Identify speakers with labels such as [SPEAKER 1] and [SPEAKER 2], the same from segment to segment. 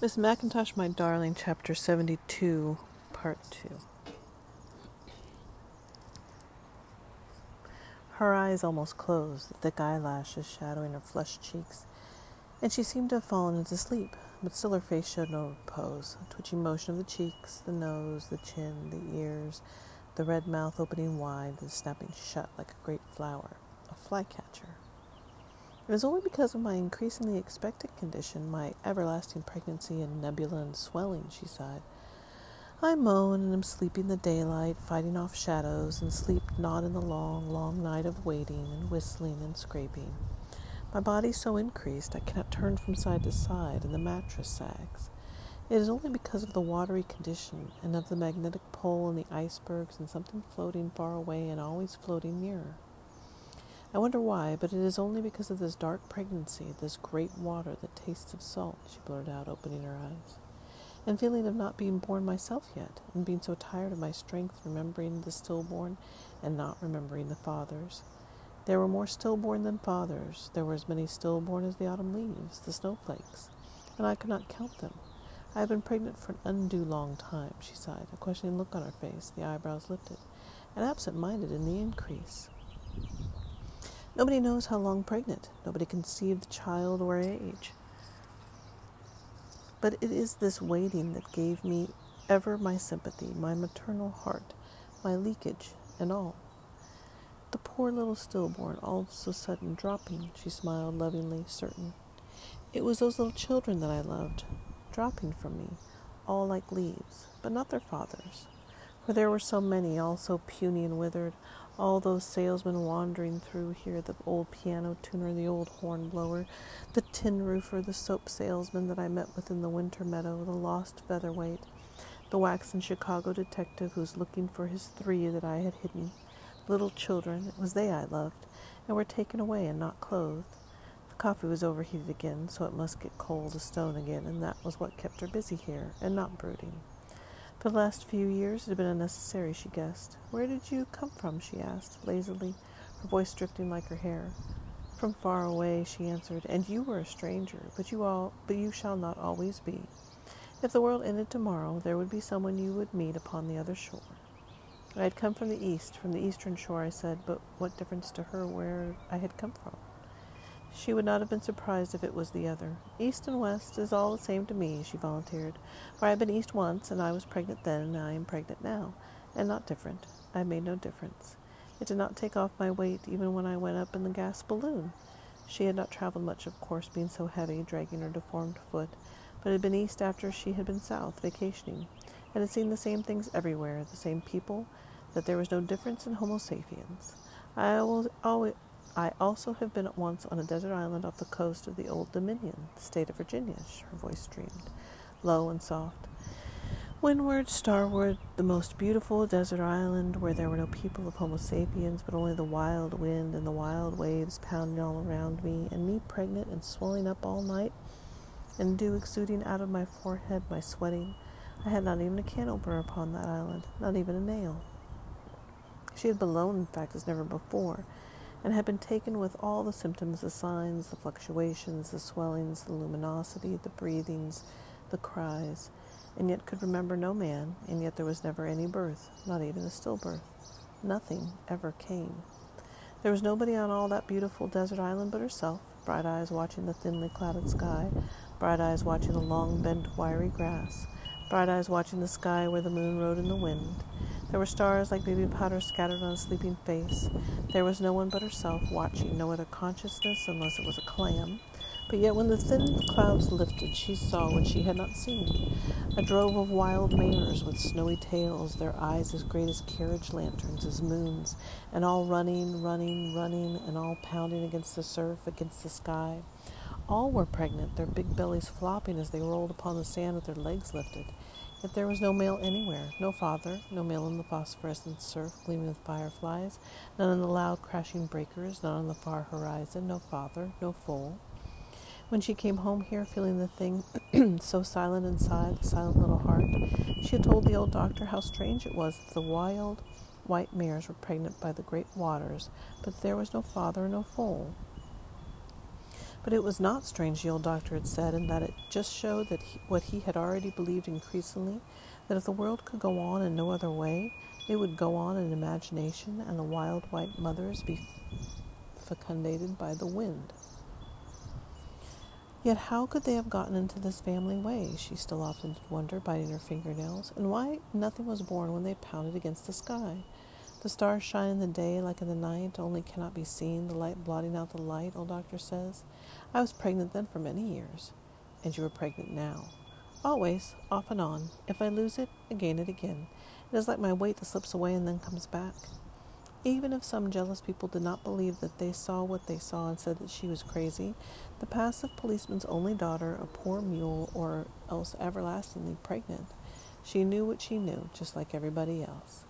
[SPEAKER 1] Miss MacIntosh, my darling, chapter 72, part 2. Her eyes almost closed, the thick eyelashes shadowing her flushed cheeks, and she seemed to have fallen into sleep, but still her face showed no repose. A twitching motion of the cheeks, the nose, the chin, the ears, the red mouth opening wide, the snapping shut like a great flower, a flycatcher. It was only because of my increasingly expectant condition, my everlasting pregnancy and nebula and swelling, she sighed. I moan and am sleeping the daylight, fighting off shadows, and sleep not in the long, long night of waiting and whistling and scraping. My body so increased I cannot turn from side to side, and the mattress sags. It is only because of the watery condition and of the magnetic pole and the icebergs and something floating far away and always floating nearer. I wonder why, but it is only because of this dark pregnancy, this great water that tastes of salt, she blurted out, opening her eyes. And feeling of not being born myself yet, and being so tired of my strength, remembering the stillborn and not remembering the fathers. There were more stillborn than fathers. There were as many stillborn as the autumn leaves, the snowflakes, and I could not count them. I have been pregnant for an undue long time, she sighed, a questioning look on her face, the eyebrows lifted, and absent minded in the increase. Nobody knows how long pregnant. Nobody conceived the child or age. But it is this waiting that gave me ever my sympathy, my maternal heart, my leakage, and all. The poor little stillborn, all so sudden dropping, she smiled lovingly, certain. It was those little children that I loved, dropping from me, all like leaves, but not their fathers. For there were so many, all so puny and withered, all those salesmen wandering through here the old piano tuner, the old horn blower, the tin roofer, the soap salesman that I met with in the winter meadow, the lost featherweight, the waxen Chicago detective who was looking for his three that I had hidden. Little children, it was they I loved, and were taken away and not clothed. The coffee was overheated again, so it must get cold as stone again, and that was what kept her busy here, and not brooding. For the last few years it had been unnecessary, she guessed. Where did you come from? she asked, lazily, her voice drifting like her hair. From far away, she answered, and you were a stranger, but you all but you shall not always be. If the world ended tomorrow, there would be someone you would meet upon the other shore. I had come from the east, from the eastern shore, I said, but what difference to her where I had come from? She would not have been surprised if it was the other. East and west is all the same to me, she volunteered. For I have been east once, and I was pregnant then, and I am pregnant now, and not different. I made no difference. It did not take off my weight even when I went up in the gas balloon. She had not traveled much, of course, being so heavy, dragging her deformed foot, but had been east after she had been south, vacationing, and had seen the same things everywhere, the same people, that there was no difference in Homo sapiens. I will always I also have been at once on a desert island off the coast of the Old Dominion, the state of Virginia, her voice streamed, low and soft. Windward, starward, the most beautiful desert island where there were no people of Homo sapiens, but only the wild wind and the wild waves pounding all around me, and me pregnant and swelling up all night, and dew exuding out of my forehead, my sweating. I had not even a can opener upon that island, not even a nail. She had been alone, in fact, as never before and had been taken with all the symptoms, the signs, the fluctuations, the swellings, the luminosity, the breathings, the cries, and yet could remember no man, and yet there was never any birth, not even a stillbirth. Nothing ever came. There was nobody on all that beautiful desert island but herself, bright eyes watching the thinly clouded sky, bright eyes watching the long bent wiry grass, bright eyes watching the sky where the moon rode in the wind, there were stars like baby powder scattered on a sleeping face. There was no one but herself watching, no other consciousness unless it was a clam. But yet, when the thin clouds lifted, she saw what she had not seen a drove of wild mares with snowy tails, their eyes as great as carriage lanterns, as moons, and all running, running, running, and all pounding against the surf, against the sky. All were pregnant, their big bellies flopping as they rolled upon the sand with their legs lifted. Yet there was no male anywhere, no father, no male in the phosphorescent surf gleaming with fireflies, none in the loud crashing breakers, none on the far horizon, no father, no foal. When she came home here, feeling the thing so silent inside, the silent little heart, she had told the old doctor how strange it was that the wild white mares were pregnant by the great waters, but there was no father, no foal. But it was not strange, the old doctor had said, and that it just showed that he, what he had already believed increasingly that if the world could go on in no other way, it would go on in imagination and the wild white mothers be fecundated by the wind. Yet how could they have gotten into this family way? She still often did wonder, biting her fingernails. And why nothing was born when they pounded against the sky? The stars shine in the day like in the night, only cannot be seen, the light blotting out the light, old doctor says. I was pregnant then for many years. And you are pregnant now. Always, off and on. If I lose it, I gain it again. It is like my weight that slips away and then comes back. Even if some jealous people did not believe that they saw what they saw and said that she was crazy, the passive policeman's only daughter, a poor mule, or else everlastingly pregnant, she knew what she knew, just like everybody else.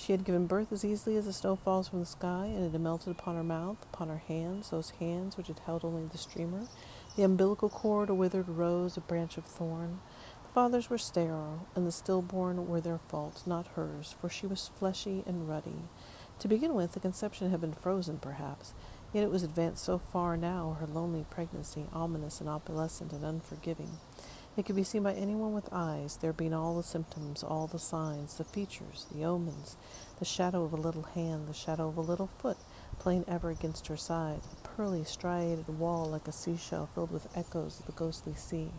[SPEAKER 1] She had given birth as easily as the snow falls from the sky, and it had melted upon her mouth, upon her hands, those hands which had held only the streamer, the umbilical cord, a withered rose, a branch of thorn. The fathers were sterile, and the stillborn were their fault, not hers, for she was fleshy and ruddy. To begin with, the conception had been frozen, perhaps, yet it was advanced so far now, her lonely pregnancy, ominous and opalescent and unforgiving. It could be seen by anyone with eyes, there being all the symptoms, all the signs, the features, the omens, the shadow of a little hand, the shadow of a little foot, playing ever against her side, a pearly striated wall like a seashell filled with echoes of the ghostly sea.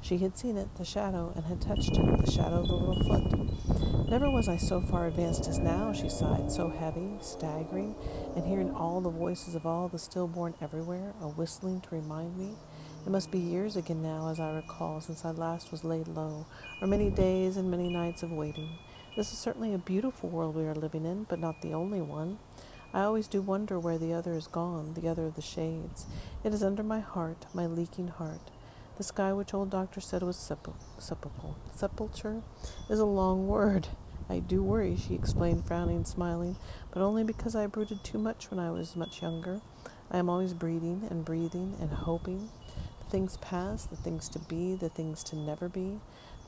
[SPEAKER 1] She had seen it, the shadow, and had touched it, the shadow of the little foot. Never was I so far advanced as now, she sighed, so heavy, staggering, and hearing all the voices of all the stillborn everywhere, a whistling to remind me. It must be years again now, as I recall, since I last was laid low, or many days and many nights of waiting. This is certainly a beautiful world we are living in, but not the only one. I always do wonder where the other is gone, the other of the shades. It is under my heart, my leaking heart. The sky which old doctor said was sepul- sepulchral. Sepulture is a long word. I do worry, she explained, frowning and smiling, but only because I brooded too much when I was much younger. I am always breeding and breathing and hoping. Things past, the things to be, the things to never be.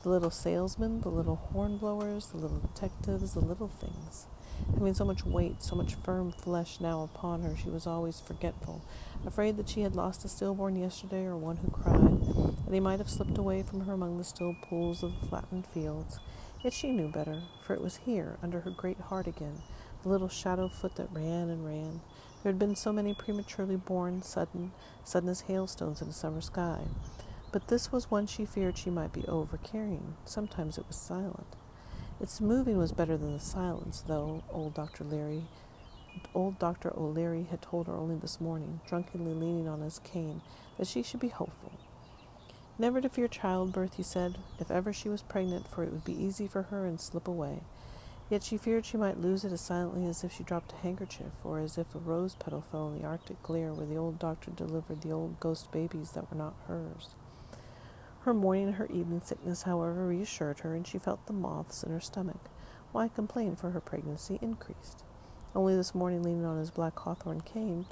[SPEAKER 1] The little salesmen, the little horn blowers, the little detectives, the little things. Having so much weight, so much firm flesh now upon her, she was always forgetful, afraid that she had lost a stillborn yesterday or one who cried, that he might have slipped away from her among the still pools of the flattened fields. Yet she knew better, for it was here, under her great heart again, the little shadow foot that ran and ran. There had been so many prematurely born, sudden, sudden as hailstones in a summer sky. But this was one she feared she might be over carrying. Sometimes it was silent. Its moving was better than the silence, though old Dr. Leary, old Dr. O'Leary had told her only this morning, drunkenly leaning on his cane, that she should be hopeful. Never to fear childbirth, he said, if ever she was pregnant, for it would be easy for her and slip away. Yet she feared she might lose it as silently as if she dropped a handkerchief, or as if a rose petal fell in the arctic glare where the old doctor delivered the old ghost babies that were not hers. Her morning and her evening sickness, however, reassured her, and she felt the moths in her stomach. Why complain, for her pregnancy increased. Only this morning, leaning on his black hawthorn cane,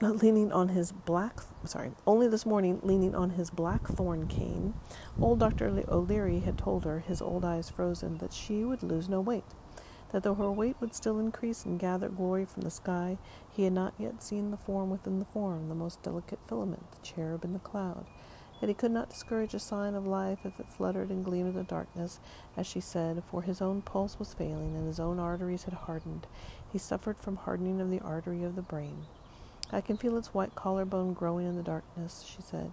[SPEAKER 1] leaning on his black sorry only this morning leaning on his blackthorn cane old dr o'leary had told her his old eyes frozen that she would lose no weight that though her weight would still increase and gather glory from the sky, he had not yet seen the form within the form, the most delicate filament, the cherub in the cloud. Yet he could not discourage a sign of life if it fluttered and gleamed in the darkness, as she said, for his own pulse was failing and his own arteries had hardened. He suffered from hardening of the artery of the brain. I can feel its white collarbone growing in the darkness, she said.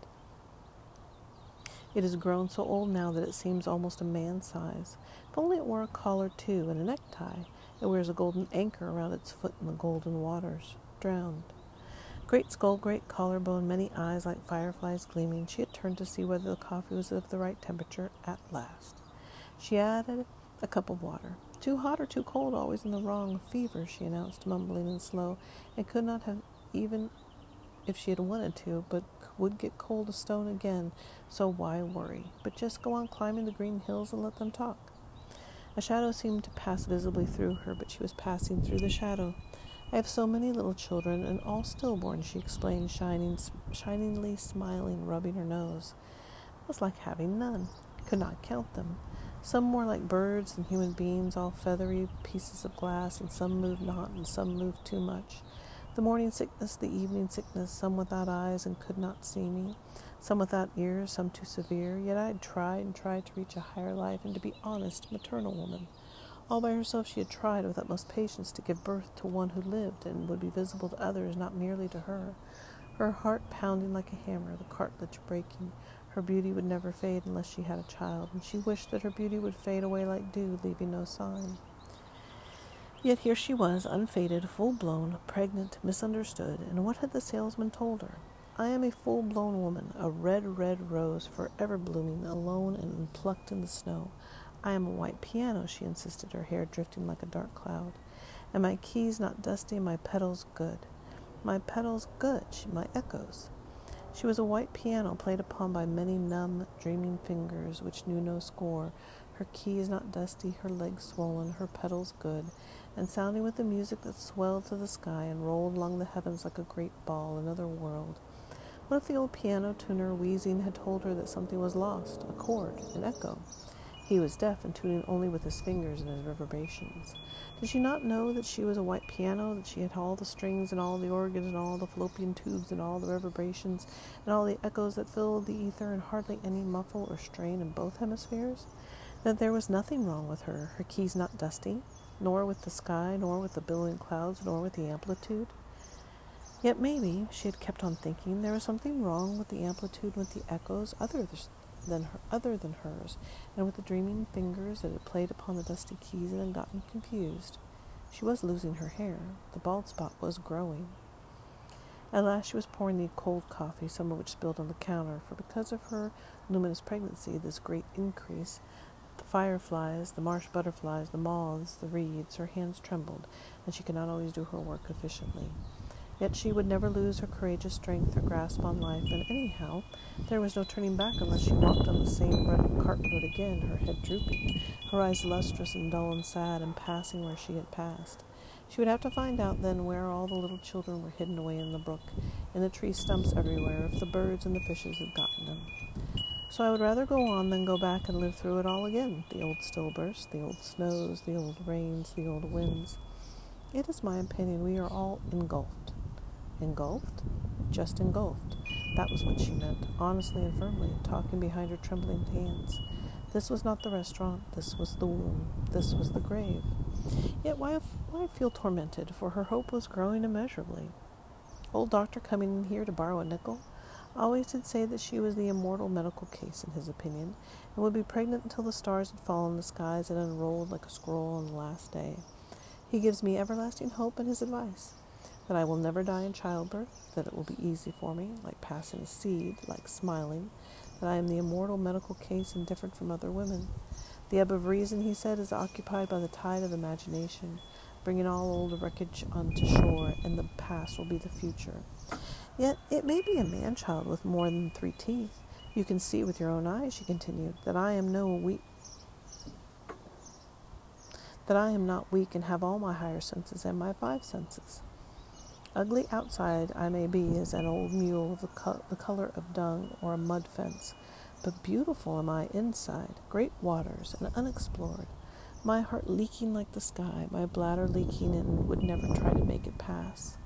[SPEAKER 1] It has grown so old now that it seems almost a man's size. If only it wore a collar too and a necktie. It wears a golden anchor around its foot in the golden waters. Drowned. Great skull, great collarbone, many eyes like fireflies gleaming. She had turned to see whether the coffee was of the right temperature at last. She added a cup of water. Too hot or too cold, always in the wrong. Fever, she announced, mumbling and slow, and could not have even if she had wanted to, but would get cold as stone again, so why worry? But just go on climbing the green hills and let them talk. A shadow seemed to pass visibly through her, but she was passing through the shadow. I have so many little children, and all stillborn, she explained, shining, shiningly smiling, rubbing her nose. It was like having none. Could not count them. Some more like birds than human beings, all feathery pieces of glass, and some moved not, and some moved too much. The morning sickness, the evening sickness, some without eyes and could not see me, some without ears, some too severe, yet I had tried and tried to reach a higher life and to be honest, maternal woman. All by herself she had tried with utmost patience to give birth to one who lived and would be visible to others, not merely to her. Her heart pounding like a hammer, the cartilage breaking. Her beauty would never fade unless she had a child, and she wished that her beauty would fade away like dew, leaving no sign. Yet here she was, unfaded, full blown, pregnant, misunderstood, and what had the salesman told her? I am a full blown woman, a red, red rose, forever blooming, alone and unplucked in the snow. I am a white piano, she insisted, her hair drifting like a dark cloud. And my keys not dusty, my petals good. My petals good, my echoes. She was a white piano played upon by many numb, dreaming fingers which knew no score. Her keys not dusty, her legs swollen, her petals good, and sounding with the music that swelled to the sky and rolled along the heavens like a great ball, another world. What if the old piano tuner wheezing had told her that something was lost, a chord, an echo? He was deaf and tuning only with his fingers and his reverberations. Did she not know that she was a white piano, that she had all the strings and all the organs and all the fallopian tubes and all the reverberations and all the echoes that filled the ether and hardly any muffle or strain in both hemispheres? That there was nothing wrong with her, her keys not dusty, nor with the sky, nor with the billowing clouds, nor with the amplitude? Yet maybe, she had kept on thinking, there was something wrong with the amplitude, with the echoes, other than her, other than hers, and with the dreaming fingers that had played upon the dusty keys and had gotten confused. She was losing her hair. The bald spot was growing. At last she was pouring the cold coffee, some of which spilled on the counter, for because of her luminous pregnancy, this great increase, the fireflies, the marsh butterflies, the moths, the reeds, her hands trembled, and she could not always do her work efficiently. Yet she would never lose her courageous strength or grasp on life, and anyhow, there was no turning back unless she walked on the same cart road again, her head drooping, her eyes lustrous and dull and sad, and passing where she had passed. She would have to find out then where all the little children were hidden away in the brook, in the tree stumps everywhere, if the birds and the fishes had gotten them. So I would rather go on than go back and live through it all again the old stillbursts, the old snows, the old rains, the old winds. It is my opinion we are all engulfed Engulfed? Just engulfed. That was what she meant, honestly and firmly, talking behind her trembling hands. This was not the restaurant, this was the womb, this was the grave. Yet why, why feel tormented, for her hope was growing immeasurably. Old doctor coming in here to borrow a nickel? Always did say that she was the immortal medical case, in his opinion, and would be pregnant until the stars had fallen, the skies had unrolled like a scroll on the last day. He gives me everlasting hope in his advice that I will never die in childbirth, that it will be easy for me, like passing a seed, like smiling, that I am the immortal medical case and different from other women. The ebb of reason, he said, is occupied by the tide of imagination, bringing all old wreckage onto shore, and the past will be the future. Yet it may be a man child with more than three teeth. You can see with your own eyes, she continued, that I am no weak that I am not weak and have all my higher senses and my five senses. Ugly outside I may be as an old mule the, co- the color of dung or a mud fence, but beautiful am I inside, great waters and unexplored, my heart leaking like the sky, my bladder leaking and would never try to make it pass.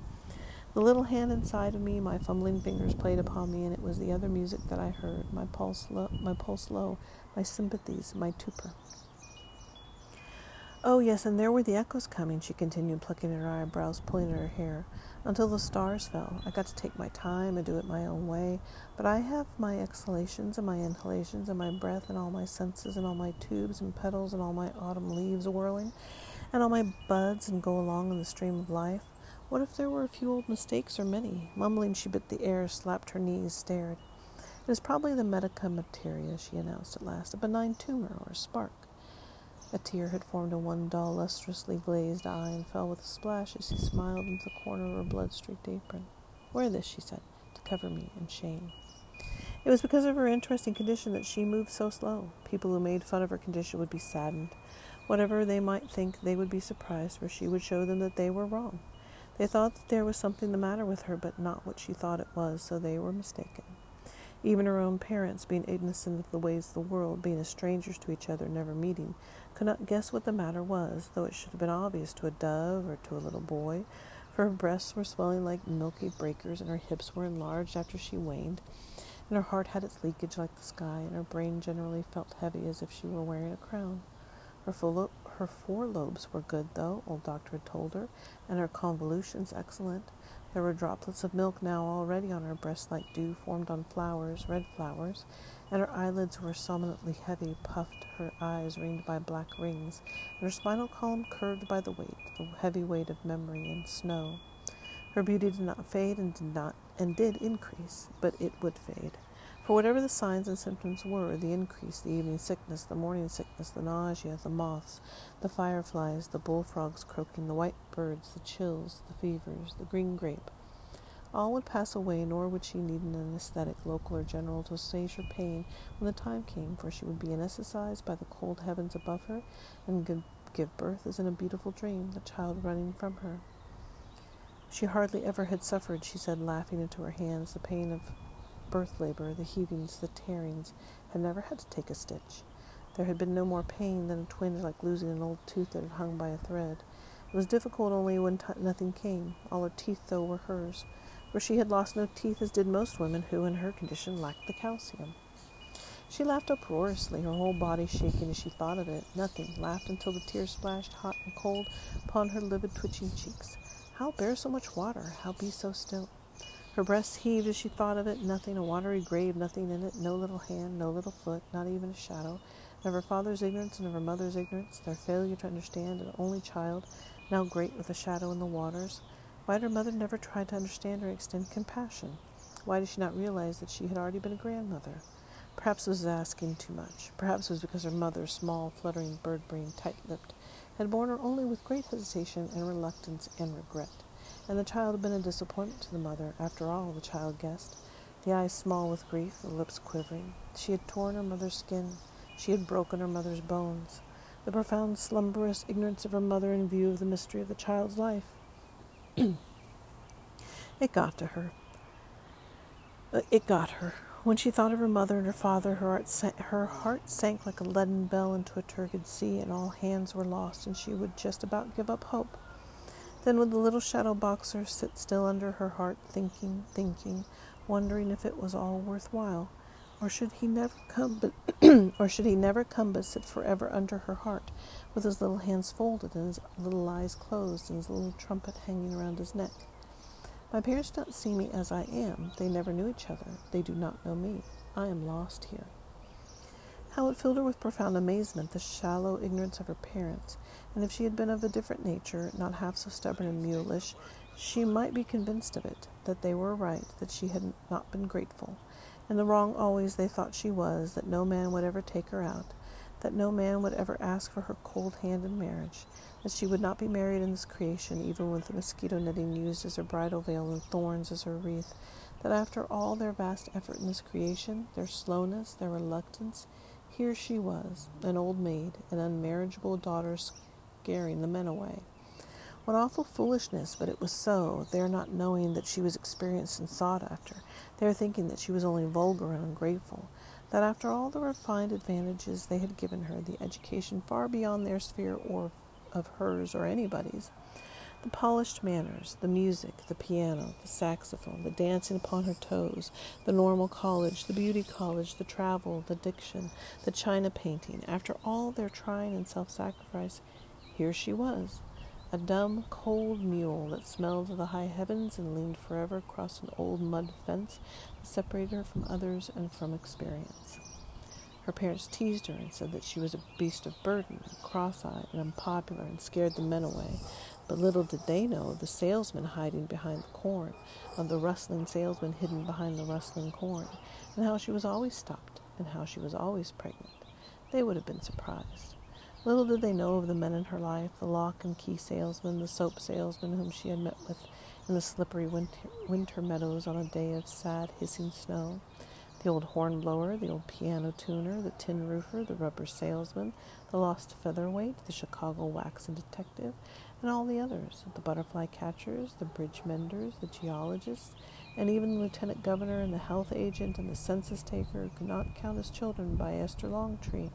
[SPEAKER 1] The little hand inside of me, my fumbling fingers played upon me, and it was the other music that I heard, my pulse low, my pulse low, my sympathies, my tupor. Oh, yes, and there were the echoes coming, she continued, plucking at her eyebrows, pulling at her hair until the stars fell. I got to take my time and do it my own way, but I have my exhalations and my inhalations and my breath and all my senses and all my tubes and petals and all my autumn leaves whirling and all my buds and go along in the stream of life. What if there were a few old mistakes or many? Mumbling, she bit the air, slapped her knees, stared. It is probably the medica materia, she announced at last, a benign tumor or a spark. A tear had formed in one dull, lustrously glazed eye and fell with a splash as he smiled into the corner of her blood streaked apron. Wear this, she said, to cover me in shame. It was because of her interesting condition that she moved so slow. People who made fun of her condition would be saddened. Whatever they might think, they would be surprised, for she would show them that they were wrong. They thought that there was something the matter with her, but not what she thought it was, so they were mistaken. Even her own parents, being innocent of the ways of the world, being as strangers to each other, never meeting, could not guess what the matter was, though it should have been obvious to a dove or to a little boy, for Her breasts were swelling like milky breakers, and her hips were enlarged after she waned, and her heart had its leakage like the sky, and her brain generally felt heavy as if she were wearing a crown. Her, full her four lobes were good, though, old doctor had told her, and her convolutions excellent. There were droplets of milk now already on her breast like dew formed on flowers, red flowers, and her eyelids were somnolently heavy, puffed, her eyes ringed by black rings, and her spinal column curved by the weight, the heavy weight of memory and snow. Her beauty did not fade and did not and did increase, but it would fade. For whatever the signs and symptoms were, the increase, the evening sickness, the morning sickness, the nausea, the moths, the fireflies, the bullfrogs croaking, the white birds, the chills, the fevers, the green grape, all would pass away, nor would she need an anesthetic, local or general, to assuage her pain when the time came, for she would be anesthetized by the cold heavens above her and give birth as in a beautiful dream, the child running from her. She hardly ever had suffered, she said, laughing into her hands, the pain of birth labor, the heavings, the tearings, had never had to take a stitch. There had been no more pain than a twinge like losing an old tooth that had hung by a thread. It was difficult only when t- nothing came. All her teeth, though, were hers for she had lost no teeth as did most women who, in her condition, lacked the calcium. She laughed uproariously, her whole body shaking as she thought of it. Nothing, laughed until the tears splashed hot and cold upon her livid, twitching cheeks. How bear so much water? How be so still? Her breast heaved as she thought of it. Nothing, a watery grave, nothing in it, no little hand, no little foot, not even a shadow. Of her father's ignorance and of her mother's ignorance, their failure to understand an only child, now great with a shadow in the waters. Why had her mother never tried to understand or extend compassion? Why did she not realize that she had already been a grandmother? Perhaps it was asking too much. Perhaps it was because her mother, small, fluttering, bird brained, tight lipped, had borne her only with great hesitation and reluctance and regret. And the child had been a disappointment to the mother, after all, the child guessed. The eyes small with grief, the lips quivering. She had torn her mother's skin. She had broken her mother's bones. The profound, slumberous ignorance of her mother in view of the mystery of the child's life. it got to her. Uh, it got her. When she thought of her mother and her father, her heart, sank, her heart sank like a leaden bell into a turgid sea, and all hands were lost, and she would just about give up hope. Then would the little shadow boxer sit still under her heart, thinking, thinking, wondering if it was all worth while, or should he never come but or should he never come but sit forever under her heart, with his little hands folded and his little eyes closed and his little trumpet hanging around his neck. My parents do not see me as I am. They never knew each other. They do not know me. I am lost here. How it filled her with profound amazement, the shallow ignorance of her parents, and if she had been of a different nature, not half so stubborn and mulish, she might be convinced of it, that they were right, that she had not been grateful, and the wrong always they thought she was, that no man would ever take her out, that no man would ever ask for her cold hand in marriage, that she would not be married in this creation, even with the mosquito netting used as her bridal veil and thorns as her wreath, that after all their vast effort in this creation, their slowness, their reluctance, here she was, an old maid, an unmarriageable daughter scaring the men away. What awful foolishness, but it was so, their not knowing that she was experienced and sought after, their thinking that she was only vulgar and ungrateful, that after all the refined advantages they had given her, the education far beyond their sphere or of hers or anybody's, the polished manners, the music, the piano, the saxophone, the dancing upon her toes, the normal college, the beauty college, the travel, the diction, the china painting, after all their trying and self sacrifice, here she was, a dumb, cold mule that smelled of the high heavens and leaned forever across an old mud fence that separated her from others and from experience. Her parents teased her and said that she was a beast of burden, cross eyed and unpopular, and scared the men away. But little did they know of the salesman hiding behind the corn, of the rustling salesman hidden behind the rustling corn, and how she was always stopped, and how she was always pregnant. They would have been surprised. Little did they know of the men in her life, the lock and key salesman, the soap salesman whom she had met with in the slippery winter, winter meadows on a day of sad, hissing snow, the old horn blower, the old piano tuner, the tin roofer, the rubber salesman, the lost featherweight, the Chicago waxen detective, and all the others, the butterfly catchers, the bridge menders, the geologists, and even the lieutenant governor and the health agent and the census taker could not count as children by Esther Longtree.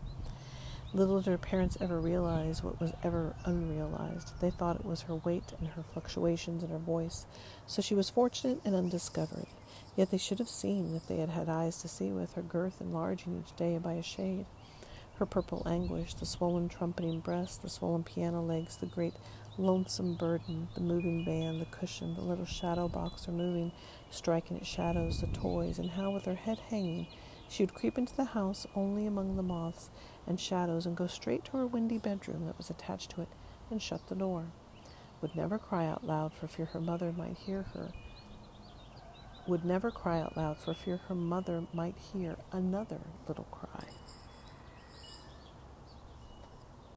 [SPEAKER 1] Little did her parents ever realize what was ever unrealized. They thought it was her weight and her fluctuations in her voice, so she was fortunate and undiscovered. Yet they should have seen, if they had had eyes to see with, her girth enlarging each day by a shade. Her purple anguish, the swollen trumpeting breast, the swollen piano legs, the great lonesome burden, the moving band, the cushion, the little shadow box are moving, striking its shadows, the toys, and how with her head hanging she would creep into the house only among the moths and shadows and go straight to her windy bedroom that was attached to it and shut the door. Would never cry out loud for fear her mother might hear her. Would never cry out loud for fear her mother might hear another little cry.